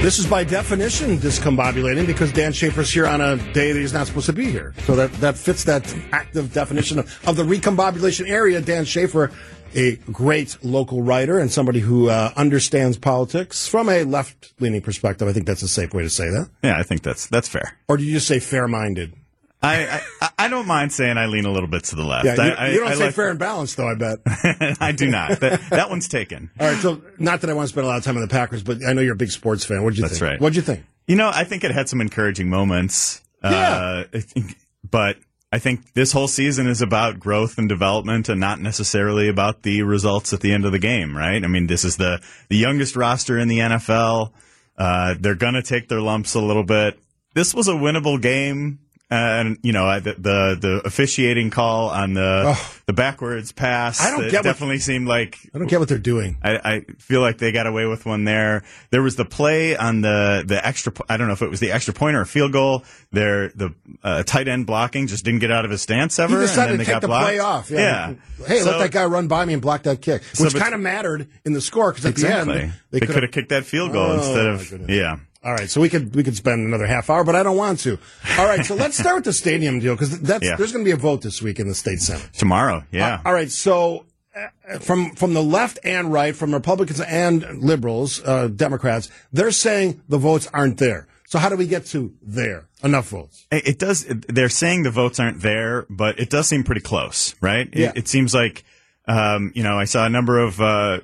This is by definition discombobulating because Dan Shafer's here on a day that he's not supposed to be here. So that, that fits that active definition of, of the recombobulation area. Dan Shafer, a great local writer and somebody who uh, understands politics from a left leaning perspective. I think that's a safe way to say that. Yeah, I think that's that's fair. Or do you just say fair minded? I, I I don't mind saying I lean a little bit to the left. Yeah, you, I, you don't I say like- fair and balanced, though, I bet. I do not. That, that one's taken. All right, so not that I want to spend a lot of time on the Packers, but I know you're a big sports fan. What'd you That's think? right. What'd you think? You know, I think it had some encouraging moments. Uh, I think- but I think this whole season is about growth and development and not necessarily about the results at the end of the game, right? I mean, this is the, the youngest roster in the NFL. Uh, they're going to take their lumps a little bit. This was a winnable game. And you know the the, the officiating call on the Ugh. the backwards pass I don't get what- definitely seemed like I don't get what they're doing. I, I feel like they got away with one there. There was the play on the the extra. I don't know if it was the extra point or a field goal. There, the uh, tight end blocking just didn't get out of his stance He ever, and decided to they take got the blocked. play off. Yeah. Hey, So- let that guy run by me and block that kick, which bet- kind of mattered in the score because at Exactly. the end They, coulda- could have kicked that field goal Oh, instead of yeah. All right, so we could we could spend another half hour, but I don't want to. All right, so let's start with the stadium deal because that's Yeah. there's going to be a vote this week in the state senate. Tomorrow, yeah. All right, so uh, from from the left and right, from Republicans and liberals, uh, Democrats, they're saying the votes aren't there. So how do we get to there? Enough votes. It it does. They're saying the votes aren't there, but it does seem pretty close, right? It, Yeah. it seems like, um, you know, I saw a number of uh,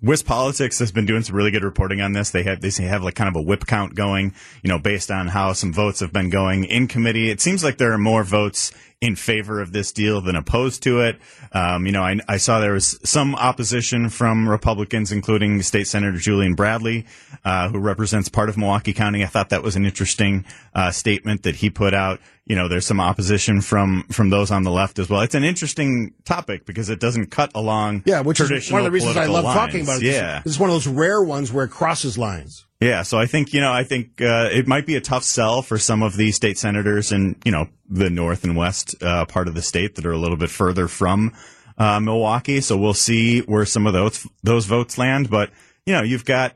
WisPolitics has been doing some really good reporting on this. They have they have like kind of a whip count going, you know, based on how some votes have been going in committee. It seems like there are more votes in favor of this deal than opposed to it. Um, you know, I, I saw there was some opposition from Republicans, including State Senator Julian Bradley, uh, who represents part of Milwaukee County. I thought that was an interesting uh, statement that he put out. You know, there's some opposition from from those on the left as well. It's an interesting topic because it doesn't cut along Yeah, which is one of the reasons I love talking about it. Yeah, This is one of those rare ones where it crosses lines. yeah, so I think you know, I think uh, it might be a tough sell for some of the state senators in you know the north and west uh, part of the state that are a little bit further from uh, Milwaukee. So we'll see where some of those those votes land. But you know, you've got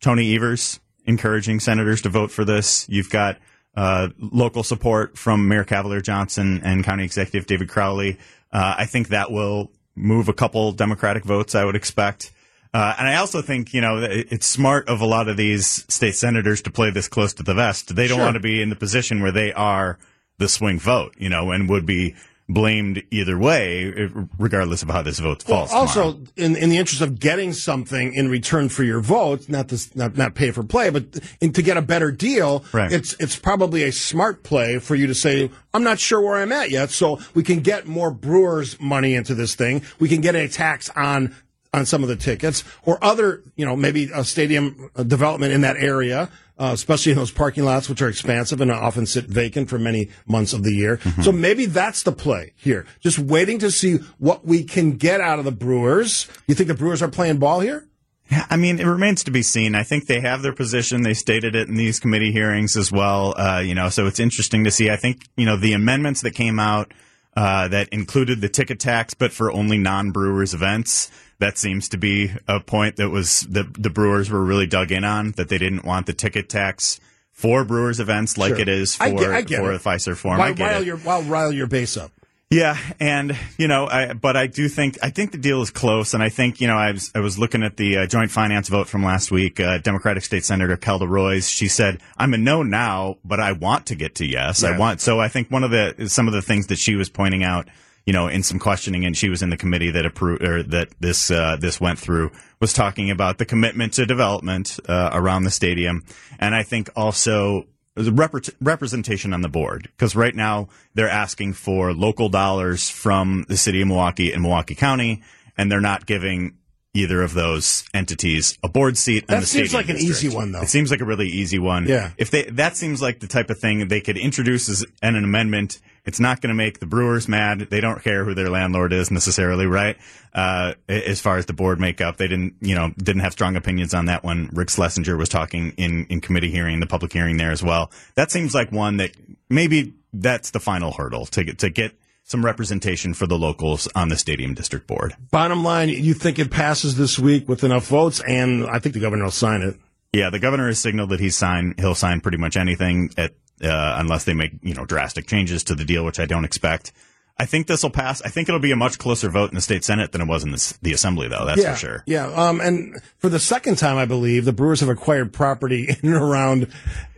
Tony Evers encouraging senators to vote for this. You've got uh, local support from Mayor Cavalier Johnson and County Executive David Crowley. Uh, I think that will move a couple Democratic votes. I would expect. Uh, and I also think, you know, it's smart of a lot of these state senators to play this close to the vest. They don't Sure. want to be in the position where they are the swing vote, you know, and would be blamed either way, regardless of how this vote falls. tomorrow. Also, in, in the interest of getting something in return for your vote, not this, not, not pay for play, but in, to get a better deal, Right. it's it's probably a smart play for you to say, I'm not sure where I'm at yet, so we can get more Brewers money into this thing. We can get a tax on on some of the tickets or other, you know, maybe a stadium uh, development in that area. Uh, especially in those parking lots, which are expansive and often sit vacant for many months of the year. So maybe that's the play here. Just waiting to see what we can get out of the Brewers. You think the Brewers are playing ball here? Yeah, I mean, it remains to be seen. I think they have their position. They stated it in these committee hearings as well. Uh, you know, so it's interesting to see. I think you know the amendments that came out uh, that included the ticket tax, but for only non-Brewers events. That seems to be a point that was the the Brewers were really dug in on. That they didn't want the ticket tax for Brewers events like Sure. it is for I get- I get for it. the Fiserv Forum. Why I get rile it. your while rile your base up? Yeah, and you know, I, but I do think I think the deal is close, and I think you know I was I was looking at the uh, joint finance vote from last week. Uh, Democratic State Senator Kelda Roys, she said, "I'm a no now, but I want to get to yes. Yeah. I want." So I think one of the some of the things that she was pointing out, you know, in some questioning, and she was in the committee that approved or that this uh, this went through, was talking about the commitment to development uh, around the stadium, and I think also the repre- representation on the board because right now they're asking for local dollars from the city of Milwaukee and Milwaukee County, and they're not giving either of those entities a board seat. That seems like an district. easy one, though. It seems like a really easy one. Yeah. If they that seems like the type of thing they could introduce as an, an amendment. It's not going to make the Brewers mad. They don't care who their landlord is necessarily, right? Uh, as far as the board makeup, they didn't, you know, didn't have strong opinions on that one. Rick Schlesinger was talking in, in committee hearing, the public hearing there as well. That seems like one that maybe that's the final hurdle to get, to get some representation for the locals on the stadium district board. Bottom line, you think it passes this week with enough votes, and I think the governor will sign it. Yeah, the governor has signaled that he's sign he'll sign pretty much anything at uh, unless they make you know drastic changes to the deal, which I don't expect. I think this will pass. I think it'll be a much closer vote in the state senate than it was in the, the assembly, though. That's yeah, for sure. Yeah. Um, and for the second time, I believe the Brewers have acquired property in and around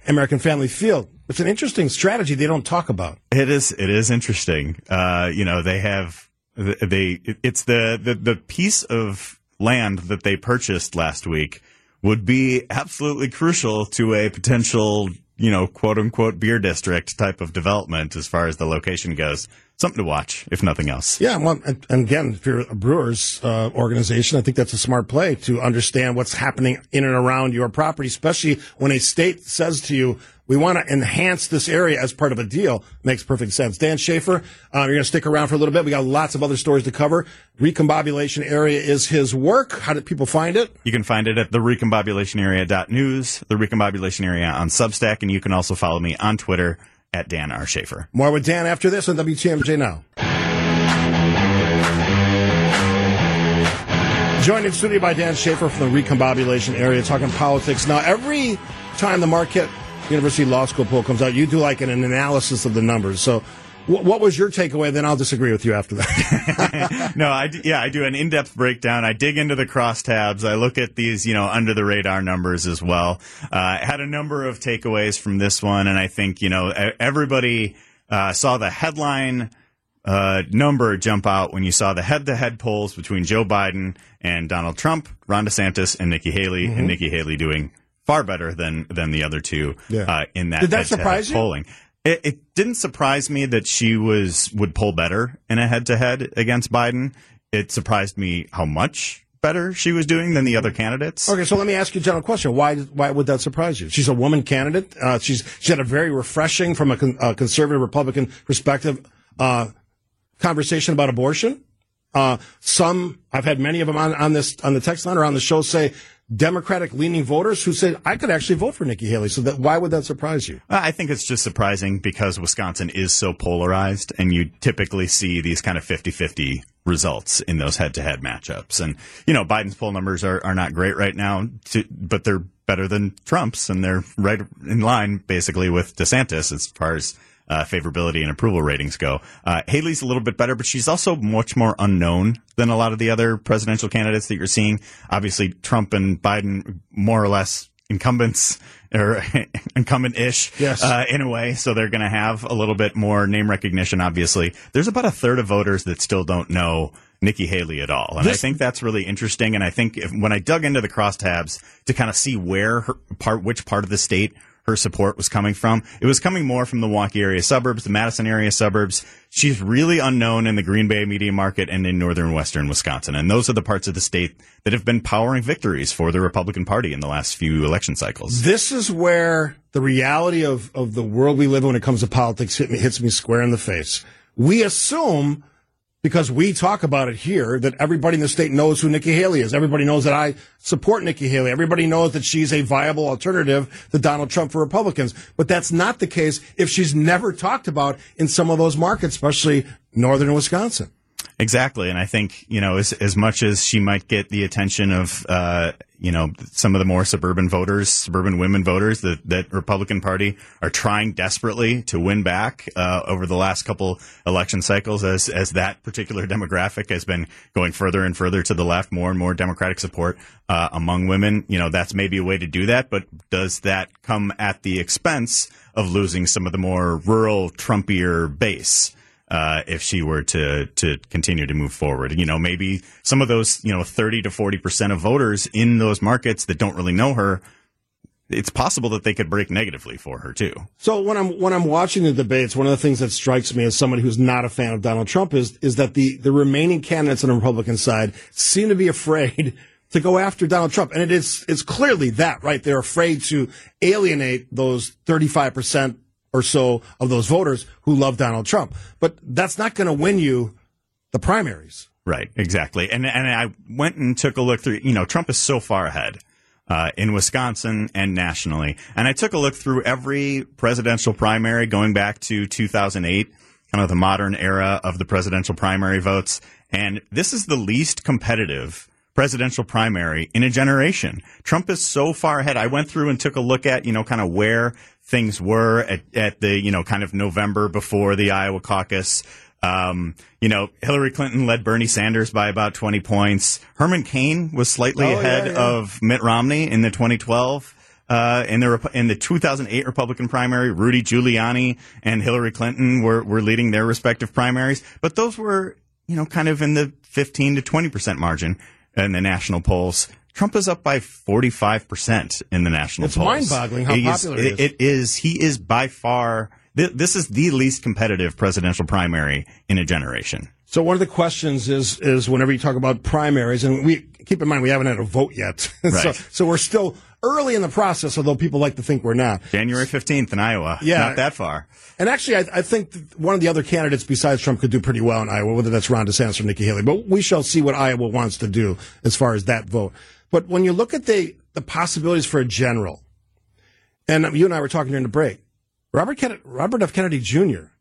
American Family Field. It's an interesting strategy they don't talk about. It is. It is interesting. Uh, you know, they have they. It's the the the piece of land that they purchased last week would be absolutely crucial to a potential you know, quote unquote beer district type of development as far as the location goes. Something to watch, if nothing else. Yeah, well, and, and again, if you're a Brewers uh, organization, I think that's a smart play to understand what's happening in and around your property, especially when a state says to you, we want to enhance this area as part of a deal. Makes perfect sense. Dan Shafer, um, you're going to stick around for a little bit. We got lots of other stories to cover. Recombobulation area is his work. How did people find it? You can find it at the recombobulation area.news, the recombobulation area on Substack, and you can also follow me on Twitter at Dan R. Shafer. More with Dan after this on WTMJ Now. Joined in studio by Dan Shafer from the Recombobulation area talking politics. Now, every time the Marquette University Law School poll comes out, you do like an, an analysis of the numbers. So, what was your takeaway? Then I'll disagree with you after that. no, I d- yeah, I do an in-depth breakdown. I dig into the crosstabs. I look at these, you know, under the radar numbers as well. Uh, I had a number of takeaways from this one, and I think you know everybody uh, saw the headline. Uh, number jump out when you saw the head-to-head polls between Joe Biden and Donald Trump, Ron DeSantis, and Nikki Haley, mm-hmm. and Nikki Haley doing far better than than the other two yeah. uh, in that. Did that surprise you? It, it, didn't surprise me that she was would pull better in a head to head against Biden. It surprised me how much better she was doing than the other candidates. Okay, so let me ask you a general question. Why why would that surprise you? She's a woman candidate. Uh, she's she had a very refreshing from a, con- a conservative Republican perspective uh, conversation about abortion. Uh, some I've had many of them on, on this on the text line or on the show say Democratic leaning voters who said, I could actually vote for Nikki Haley. So that, why would that surprise you? Uh, I think it's just surprising because Wisconsin is so polarized and you typically see these kind of 50 50 results in those head to head matchups. And, you know, Biden's poll numbers are, are not great right now, to, but they're better than Trump's and they're right in line basically with DeSantis as far as uh, favorability and approval ratings go. Uh, Haley's a little bit better, but she's also much more unknown than a lot of the other presidential candidates that you're seeing. Obviously, Trump and Biden, more or less incumbents or incumbent-ish yes. uh, in a way, so they're going to have a little bit more name recognition. Obviously, there's about a third of voters that still don't know Nikki Haley at all, and this- I think that's really interesting. And I think if, when I dug into the crosstabs to kind of see where her part, which part of the state her support was coming from. It was coming more from the Milwaukee area suburbs, the Madison area suburbs. She's really unknown in the Green Bay media market and in northern western Wisconsin. And those are the parts of the state that have been powering victories for the Republican Party in the last few election cycles. This is where the reality of, of the world we live in when it comes to politics hit me, hits me square in the face. We assume because we talk about it here that everybody in the state knows who Nikki Haley is. Everybody knows that I support Nikki Haley. Everybody knows that she's a viable alternative to Donald Trump for Republicans. But that's not the case if she's never talked about in some of those markets, especially northern Wisconsin. Exactly, and I think you know as as much as she might get the attention of uh, you know some of the more suburban voters, suburban women voters that that Republican Party are trying desperately to win back uh, over the last couple election cycles, as as that particular demographic has been going further and further to the left, more and more Democratic support uh, among women. You know that's maybe a way to do that, but does that come at the expense of losing some of the more rural Trumpier base? Uh, if she were to to continue to move forward. You know, maybe some of those you know thirty to forty percent of voters in those markets that don't really know her. It's possible that they could break negatively for her too. So when I'm when I'm watching the debates, one of the things that strikes me as somebody who's not a fan of Donald Trump is is that the the remaining candidates on the Republican side seem to be afraid to go after Donald Trump. And it is, it's clearly that, right? They're afraid to alienate those 35% or so of those voters who love Donald Trump. But that's not going to win you the primaries. Right, exactly. And and I went and took a look through. You know, Trump is so far ahead uh, in Wisconsin and nationally. And I took a look through every presidential primary going back to 2008, kind of the modern era of the presidential primary votes. And this is the least competitive presidential primary in a generation. Trump is so far ahead. I went through and took a look at, you know, kind of where things were at, at the, you know, kind of November before the Iowa caucus. Um, you know, Hillary Clinton led Bernie Sanders by about 20 points. Herman Cain was slightly Oh, ahead yeah. of Mitt Romney in the 2012. Uh, in the in the 2008 Republican primary, Rudy Giuliani and Hillary Clinton were were leading their respective primaries, but those were you know kind of in the 15 to 20 percent margin in the national polls. Trump is up by 45 percent in the national It's polls. mind-boggling how He is- popular it is. It is. He is by far. thi- This is the least competitive presidential primary in a generation. So one of the questions is is whenever you talk about primaries, and we keep in mind we haven't had a vote yet, so so we're still early in the process, although people like to think we're not. January 15th in Iowa. Yeah. Not that far. And actually, I, I think one of the other candidates besides Trump could do pretty well in Iowa, whether that's Ron DeSantis or Nikki Haley. But we shall see what Iowa wants to do as far as that vote. But when you look at the the possibilities for a general, and you and I were talking during the break, Robert Kennedy, Robert F. Kennedy junior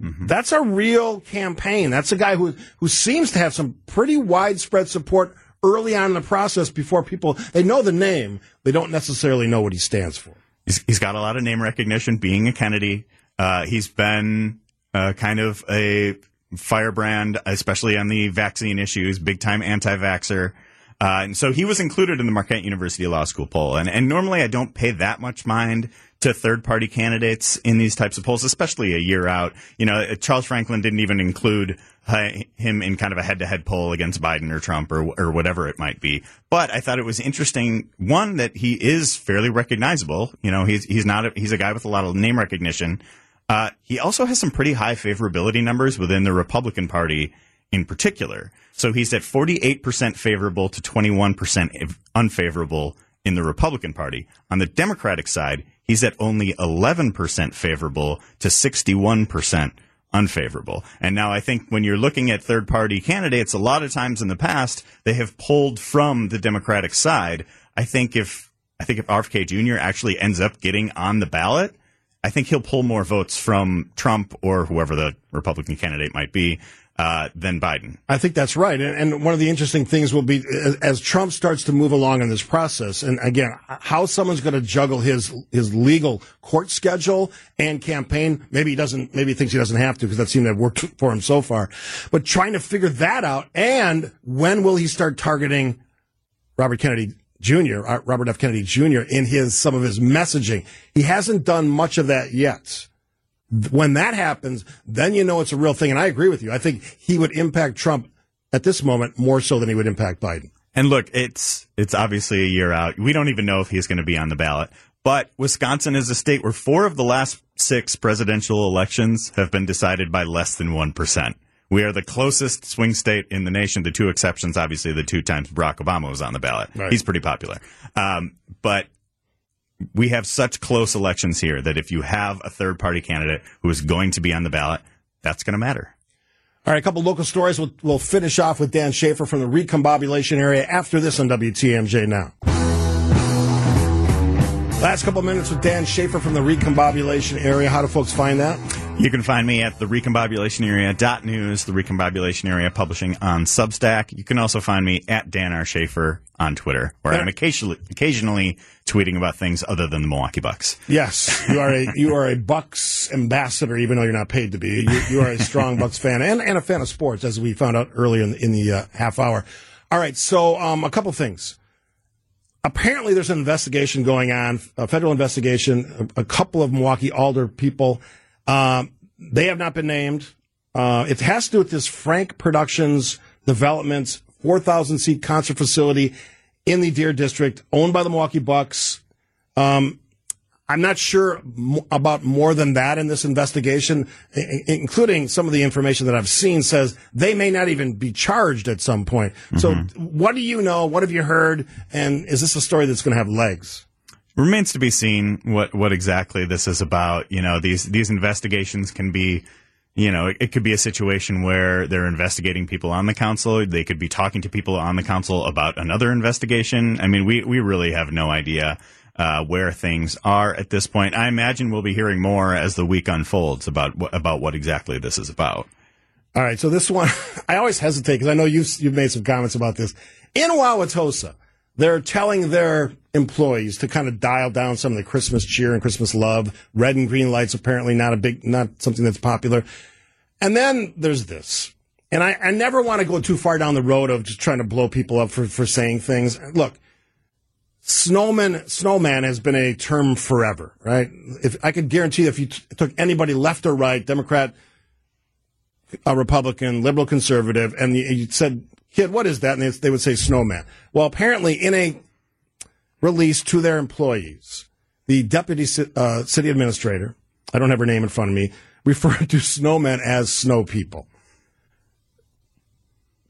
mm-hmm. That's a real campaign. That's a guy who who seems to have some pretty widespread support early on in the process before people they know the name, they don't necessarily know what he stands for. He's, he's got a lot of name recognition being a Kennedy. Uh, he's been uh, kind of a firebrand, especially on the vaccine issues, big time anti vaxxer. Uh, and so he was included in the Marquette University Law School poll. And, and normally I don't pay that much mind to third party candidates in these types of polls, especially a year out. You know, Charles Franklin didn't even include uh, him in kind of a head to head poll against Biden or Trump or, or whatever it might be. But I thought it was interesting, one, that he is fairly recognizable. You know, he's, he's not, a, he's a guy with a lot of name recognition. Uh, he also has some pretty high favorability numbers within the Republican Party in particular. So he's at 48% favorable to 21% unfavorable in the Republican Party. On the Democratic side, he's at only 11% favorable to 61% unfavorable. And now I think when you're looking at third party candidates, a lot of times in the past, they have pulled from the Democratic side. I think if, I think if RFK Jr. actually ends up getting on the ballot, I think he'll pull more votes from Trump or whoever the Republican candidate might be uh, than Biden. I think that's right. And, and one of the interesting things will be as, Trump starts to move along in this process, and again, how someone's going to juggle his his legal court schedule and campaign. Maybe he doesn't. Maybe he thinks he doesn't have to because that seemed to have worked for him so far. But trying to figure that out, and when will he start targeting Robert Kennedy Jr., uh, Robert F. Kennedy Jr. in his some of his messaging? He hasn't done much of that yet when that happens, then you know it's a real thing. And I agree with you. I think he would impact Trump at this moment more so than he would impact Biden. And look, it's it's obviously a year out. We don't even know if he's going to be on the ballot. But Wisconsin is a state where four of the last six presidential elections have been decided by less than 1%. We are the closest swing state in the nation. The two exceptions, obviously, the two times Barack Obama was on the ballot. Right. He's pretty popular. Um, but we have such close elections here that if you have a third party candidate who is going to be on the ballot, that's going to matter. All right, a couple local stories. We'll, we'll finish off with Dan Shafer from the recombobulation area after this on WTMJ now. Last couple minutes with Dan Shafer from the recombobulation area. How do folks find that? You can find me at the recombobulation area dot news, the recombobulation area publishing on Substack. You can also find me at Dan R. Shafer on Twitter, where. I'm occasionally, occasionally tweeting about things other than the Milwaukee Bucks. Yes, you are a you are a Bucks ambassador, even though you're not paid to be. You, you are a strong Bucks fan and, and a fan of sports, as we found out earlier in, in the uh, half hour. All right, so um, a couple things. Apparently, there's an investigation going on, a federal investigation. A couple of Milwaukee Alder people, um, they have not been named. Uh, it has to do with this Frank Productions Developments 4,000 seat concert facility in the Deer District, owned by the Milwaukee Bucks. Um, I'm not sure m- about more than that in this investigation, including some of the information that I've seen says they may not even be charged at some point. So, what do you know? What have you heard? And is this a story that's going to have legs? Remains to be seen what, what exactly this is about. You know, these, these investigations can be, you know, it, could be a situation where they're investigating people on the council. They could be talking to people on the council about another investigation. I mean, we, we really have no idea. Uh, where things are at this point, I imagine we'll be hearing more as the week unfolds about about what exactly this is about. All right. So this one, I always hesitate because I know you've, you've made some comments about this. in Wauwatosa, they're telling their employees to kind of dial down some of the Christmas cheer and Christmas love. Red and green lights apparently not a big, not something that's popular. And then there's this. And I, I never want to go too far down the road of just trying to blow people up for, for saying things. Look, snowman, snowman has been a term forever, right? If I could guarantee if you t- took anybody left or right, Democrat, a Republican, liberal, conservative, and you, you said, kid, what is that? And they, they would say snowman. Well, apparently in a release to their employees, the deputy uh, city administrator, I don't have her name in front of me, referred to snowmen as snow people.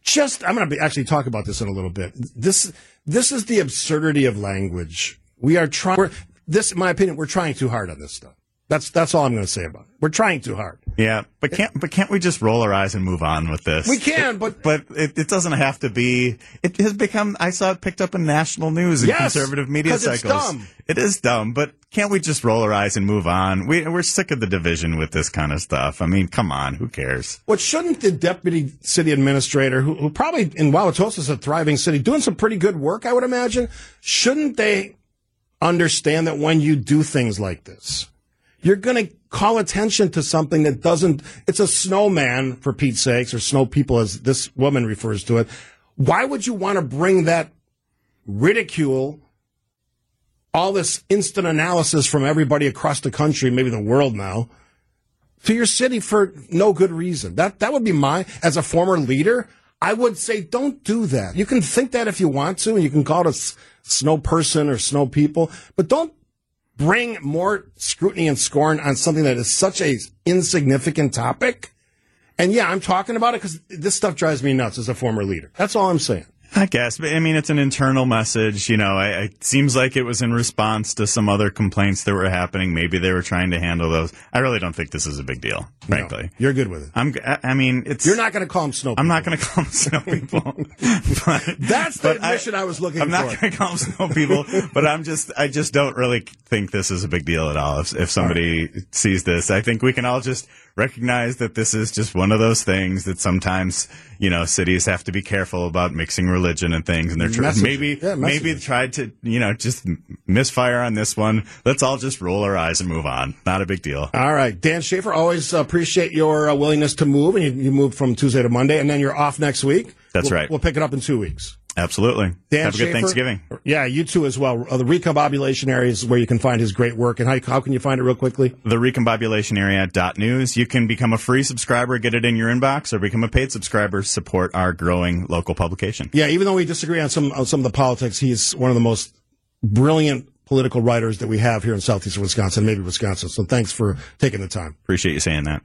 Just, I'm going to actually talk about this in a little bit. This, this is the absurdity of language. We are trying, this, in my opinion, we're trying too hard on this stuff. That's that's all I'm going to say about it. We're trying too hard. Yeah, but can't but can't we just roll our eyes and move on with this? We can, but but it, it doesn't have to be. It has become. I saw it picked up in national news and yes, conservative media cycles. It's dumb. It is dumb, but can't we just roll our eyes and move on? We we're sick of the division with this kind of stuff. I mean, come on, who cares? What shouldn't the deputy city administrator, who, who probably in Wauwatosa is a thriving city, doing some pretty good work, I would imagine, shouldn't they understand that when you do things like this? You're going to call attention to something that doesn't, it's a snowman, for Pete's sakes, or snow people as this woman refers to it. Why would you want to bring that ridicule, all this instant analysis from everybody across the country, maybe the world now, to your city for no good reason? That, that would be my, as a former leader, I would say don't do that. You can think that if you want to, and you can call it a snow person or snow people, but don't bring more scrutiny and scorn on something that is such a insignificant topic. And yeah, I'm talking about it because this stuff drives me nuts as a former leader. That's all I'm saying. I guess, but I mean, it's an internal message. You know, I, it seems like it was in response to some other complaints that were happening. Maybe they were trying to handle those. I really don't think this is a big deal, frankly. No, you're good with it. I'm. I mean, it's. You're not going to call them snow. People. I'm not going to call them snow people. but, That's the admission I, I, was looking I'm for. I'm not going to call them snow people, but I'm just. I just don't really think this is a big deal at all. If, if somebody right. sees this, I think we can all just recognize that this is just one of those things that sometimes you know cities have to be careful about mixing religion and things and they're tr- maybe yeah, maybe tried to you know just misfire on this one. Let's all just roll our eyes and move on. Not a big deal. All right. Dan Shafer, always appreciate your uh, willingness to move and you, you moved from tuesday to monday and then you're off next week. That's we'll, right. we'll pick it up in two weeks Absolutely. Dan Have a good Thanksgiving. Yeah, you too as well. Uh, the recombobulation area is where you can find his great work. And how, how can you find it real quickly? The recombobulation area dot news. You can become a free subscriber, get it in your inbox, or become a paid subscriber, support our growing local publication. Yeah, even though we disagree on some on some of the politics, he's one of the most brilliant political writers that we have here in southeastern Wisconsin, maybe Wisconsin. So thanks for taking the time. Appreciate you saying that.